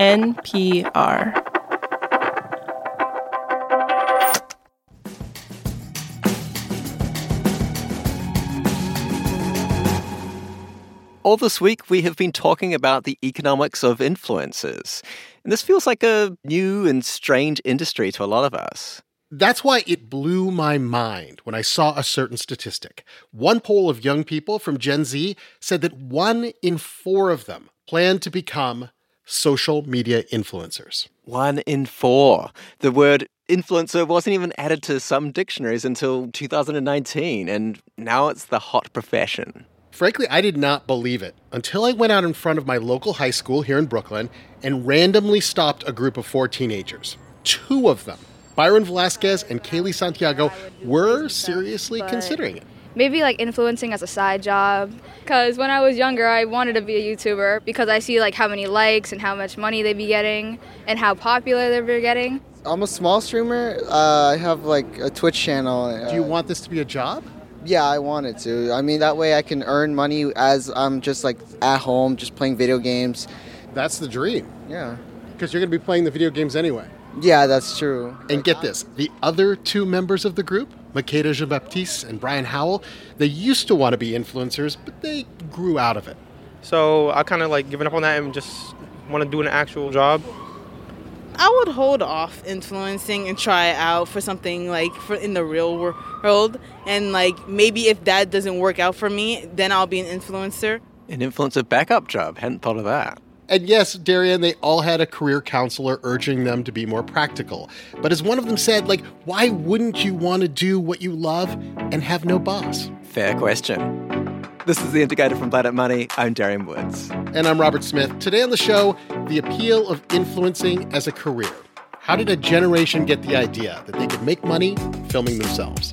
NPR. All this week, we have been talking about the economics of influencers. And this feels like a new and strange industry to a lot of us. That's why it blew my mind when I saw a certain statistic. One poll of young people from Gen Z said that one in four of them plan to become social media influencers. One in four. The word influencer wasn't even added to some dictionaries until 2019, and now it's the hot profession. Frankly, I did not believe it until I went out in front of my local high school here in Brooklyn and randomly stopped a group of four teenagers. Two of them, Byron Velasquez and Kaylee Santiago, were seriously considering it. Maybe like influencing as a side job. Because when I was younger, I wanted to be a YouTuber because I see like how many likes and how much money they be getting and how popular they're getting. I'm a small streamer. Uh, I have like a Twitch channel. Uh, Do you want this to be a job? Yeah, I wanted to. I mean, that way I can earn money as I'm just like at home, just playing video games. That's the dream. Yeah. Because you're going to be playing the video games anyway. Yeah, that's true. And get this the other two members of the group, Makeda Jean Baptiste and Brian Howell, they used to want to be influencers, but they grew out of it. So I kind of like given up on that and just want to do an actual job. I would hold off influencing and try out for something like for in the real world and like maybe if that doesn't work out for me, then I'll be an influencer. An influencer backup job. Hadn't thought of that. And yes, Darian, they all had a career counselor urging them to be more practical. But as one of them said, like, why wouldn't you want to do what you love and have no boss? Fair question. This is The Indicator from Planet Money. I'm Darian Woods. And I'm Robert Smith. Today on the show, the appeal of influencing as a career. How did a generation get the idea that they could make money filming themselves?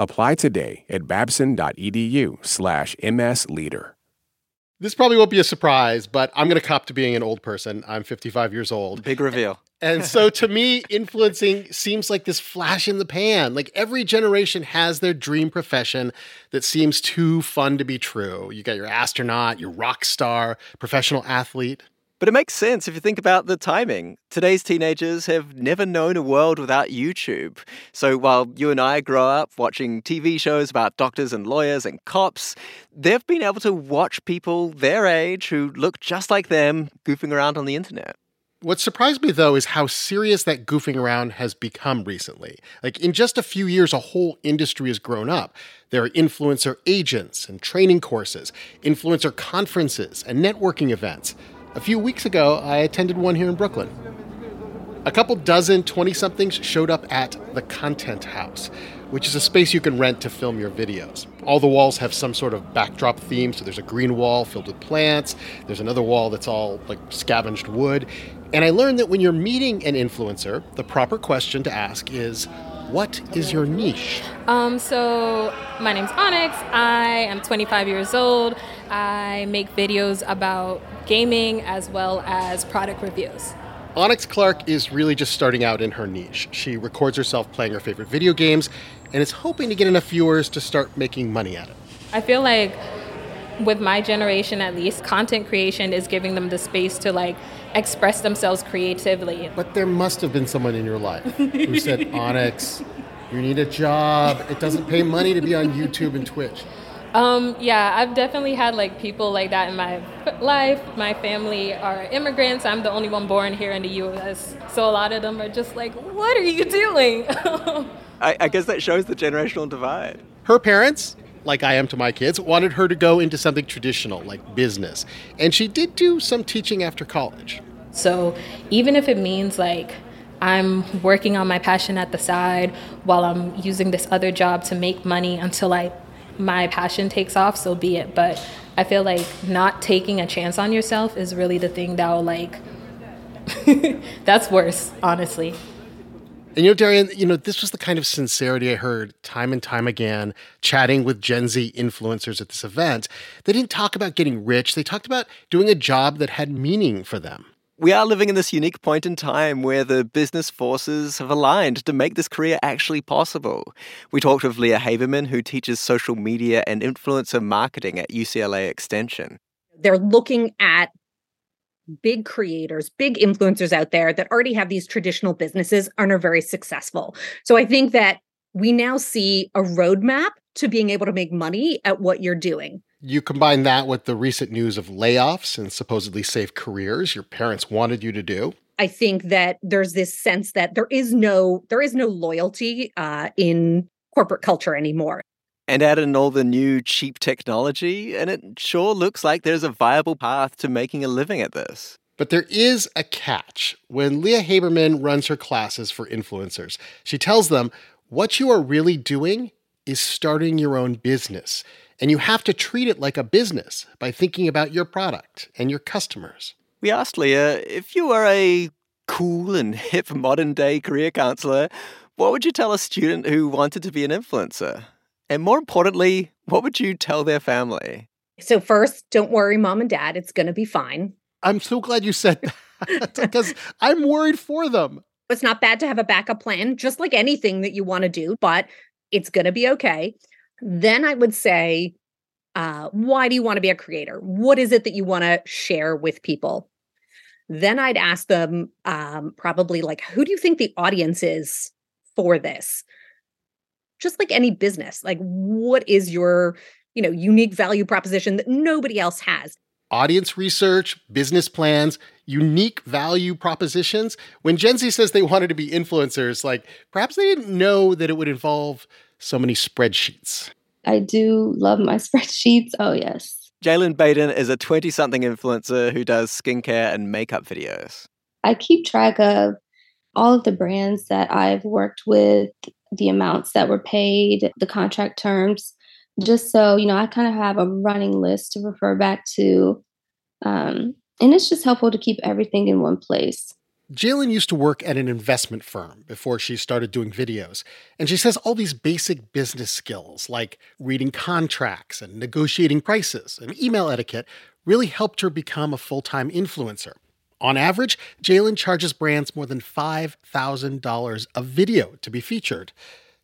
Apply today at babson.edu slash msleader. This probably won't be a surprise, but I'm going to cop to being an old person. I'm 55 years old. Big reveal. And so to me, influencing seems like this flash in the pan. Like every generation has their dream profession that seems too fun to be true. You got your astronaut, your rock star, professional athlete. But it makes sense if you think about the timing. Today's teenagers have never known a world without YouTube. So while you and I grow up watching TV shows about doctors and lawyers and cops, they've been able to watch people their age who look just like them goofing around on the internet. What surprised me though is how serious that goofing around has become recently. Like in just a few years, a whole industry has grown up. There are influencer agents and training courses, influencer conferences and networking events. A few weeks ago, I attended one here in Brooklyn. A couple dozen 20 somethings showed up at the Content House, which is a space you can rent to film your videos. All the walls have some sort of backdrop theme, so there's a green wall filled with plants, there's another wall that's all like scavenged wood. And I learned that when you're meeting an influencer, the proper question to ask is, what is your niche? Um, so my name's Onyx. I am 25 years old. I make videos about gaming as well as product reviews. Onyx Clark is really just starting out in her niche. She records herself playing her favorite video games and is hoping to get enough viewers to start making money at it. I feel like with my generation at least, content creation is giving them the space to like express themselves creatively. But there must have been someone in your life who said, Onyx, you need a job. It doesn't pay money to be on YouTube and Twitch. Um, yeah, I've definitely had like people like that in my life. My family are immigrants. I'm the only one born here in the U.S. So a lot of them are just like, "What are you doing?" I, I guess that shows the generational divide. Her parents, like I am to my kids, wanted her to go into something traditional like business, and she did do some teaching after college. So even if it means like I'm working on my passion at the side while I'm using this other job to make money until I my passion takes off, so be it. But I feel like not taking a chance on yourself is really the thing that will like that's worse, honestly. And you know, Darian, you know, this was the kind of sincerity I heard time and time again chatting with Gen Z influencers at this event. They didn't talk about getting rich, they talked about doing a job that had meaning for them. We are living in this unique point in time where the business forces have aligned to make this career actually possible. We talked with Leah Haberman, who teaches social media and influencer marketing at UCLA Extension. They're looking at big creators, big influencers out there that already have these traditional businesses and are very successful. So I think that we now see a roadmap to being able to make money at what you're doing. You combine that with the recent news of layoffs and supposedly safe careers your parents wanted you to do. I think that there's this sense that there is no there is no loyalty uh, in corporate culture anymore. And add in all the new cheap technology, and it sure looks like there's a viable path to making a living at this. But there is a catch. When Leah Haberman runs her classes for influencers, she tells them what you are really doing is starting your own business. And you have to treat it like a business by thinking about your product and your customers. We asked Leah if you were a cool and hip modern day career counselor, what would you tell a student who wanted to be an influencer? And more importantly, what would you tell their family? So, first, don't worry, mom and dad, it's going to be fine. I'm so glad you said that because I'm worried for them. It's not bad to have a backup plan, just like anything that you want to do, but it's going to be okay. Then I would say, uh, why do you want to be a creator? What is it that you want to share with people? Then I'd ask them, um, probably like, who do you think the audience is for this? Just like any business, like, what is your, you know, unique value proposition that nobody else has? audience research, business plans, unique value propositions. When Gen Z says they wanted to be influencers, like perhaps they didn't know that it would involve so many spreadsheets. I do love my spreadsheets. Oh, yes. Jalen Baden is a 20 something influencer who does skincare and makeup videos. I keep track of all of the brands that I've worked with, the amounts that were paid, the contract terms just so you know i kind of have a running list to refer back to um, and it's just helpful to keep everything in one place Jalen used to work at an investment firm before she started doing videos, and she says all these basic business skills like reading contracts and negotiating prices and email etiquette really helped her become a full time influencer. On average, Jalen charges brands more than $5,000 a video to be featured.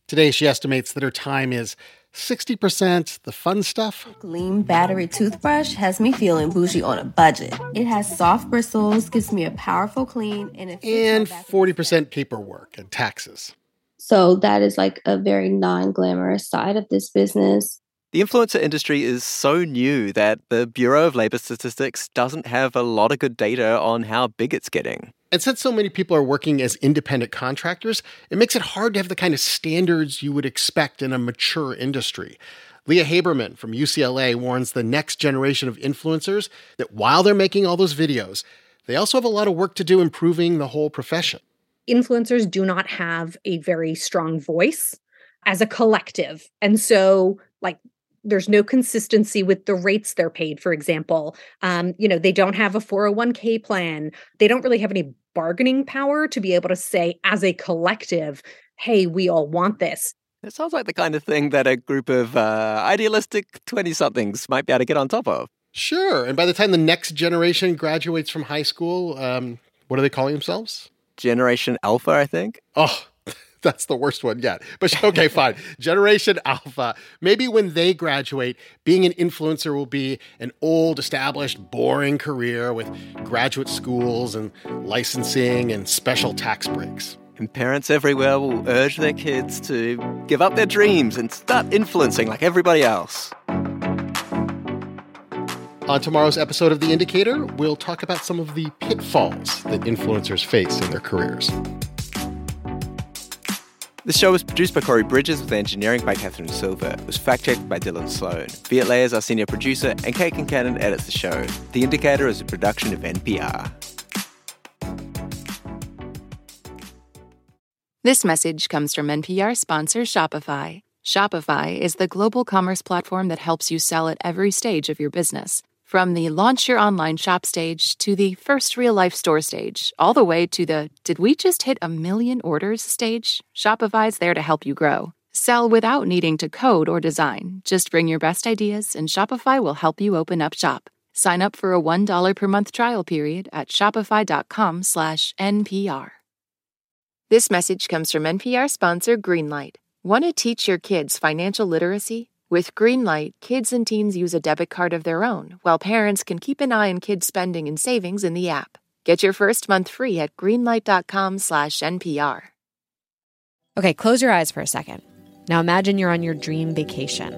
Today, she estimates that her time is 60% the fun stuff. Gleam battery toothbrush has me feeling bougie on a budget. It has soft bristles, gives me a powerful clean, and it and 40% paperwork and taxes. So that is like a very non-glamorous side of this business. The influencer industry is so new that the Bureau of Labor Statistics doesn't have a lot of good data on how big it's getting. And since so many people are working as independent contractors, it makes it hard to have the kind of standards you would expect in a mature industry. Leah Haberman from UCLA warns the next generation of influencers that while they're making all those videos, they also have a lot of work to do improving the whole profession. Influencers do not have a very strong voice as a collective. And so, like, there's no consistency with the rates they're paid for example. Um, you know they don't have a 401k plan. They don't really have any bargaining power to be able to say as a collective hey we all want this. It sounds like the kind of thing that a group of uh, idealistic 20 somethings might be able to get on top of. Sure and by the time the next generation graduates from high school um, what are they calling themselves? Generation alpha i think. Oh that's the worst one yet. But okay, fine. Generation Alpha. Maybe when they graduate, being an influencer will be an old, established, boring career with graduate schools and licensing and special tax breaks. And parents everywhere will urge their kids to give up their dreams and start influencing like everybody else. On tomorrow's episode of The Indicator, we'll talk about some of the pitfalls that influencers face in their careers. This show was produced by Corey Bridges with engineering by Catherine Silver. It was fact checked by Dylan Sloan. Viet Le is our senior producer, and Kate Concannon edits the show. The Indicator is a production of NPR. This message comes from NPR sponsor Shopify. Shopify is the global commerce platform that helps you sell at every stage of your business. From the launch your online shop stage to the first real life store stage, all the way to the did we just hit a million orders stage, Shopify's there to help you grow. Sell without needing to code or design. Just bring your best ideas and Shopify will help you open up shop. Sign up for a $1 per month trial period at shopify.com slash NPR. This message comes from NPR sponsor Greenlight. Want to teach your kids financial literacy? With Greenlight, kids and teens use a debit card of their own, while parents can keep an eye on kids' spending and savings in the app. Get your first month free at greenlight.com slash NPR. Okay, close your eyes for a second. Now imagine you're on your dream vacation.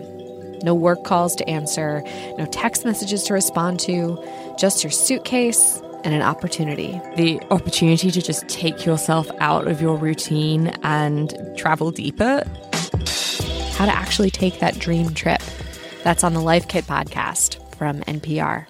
No work calls to answer, no text messages to respond to, just your suitcase and an opportunity. The opportunity to just take yourself out of your routine and travel deeper. How to actually take that dream trip. That's on the Life Kit podcast from NPR.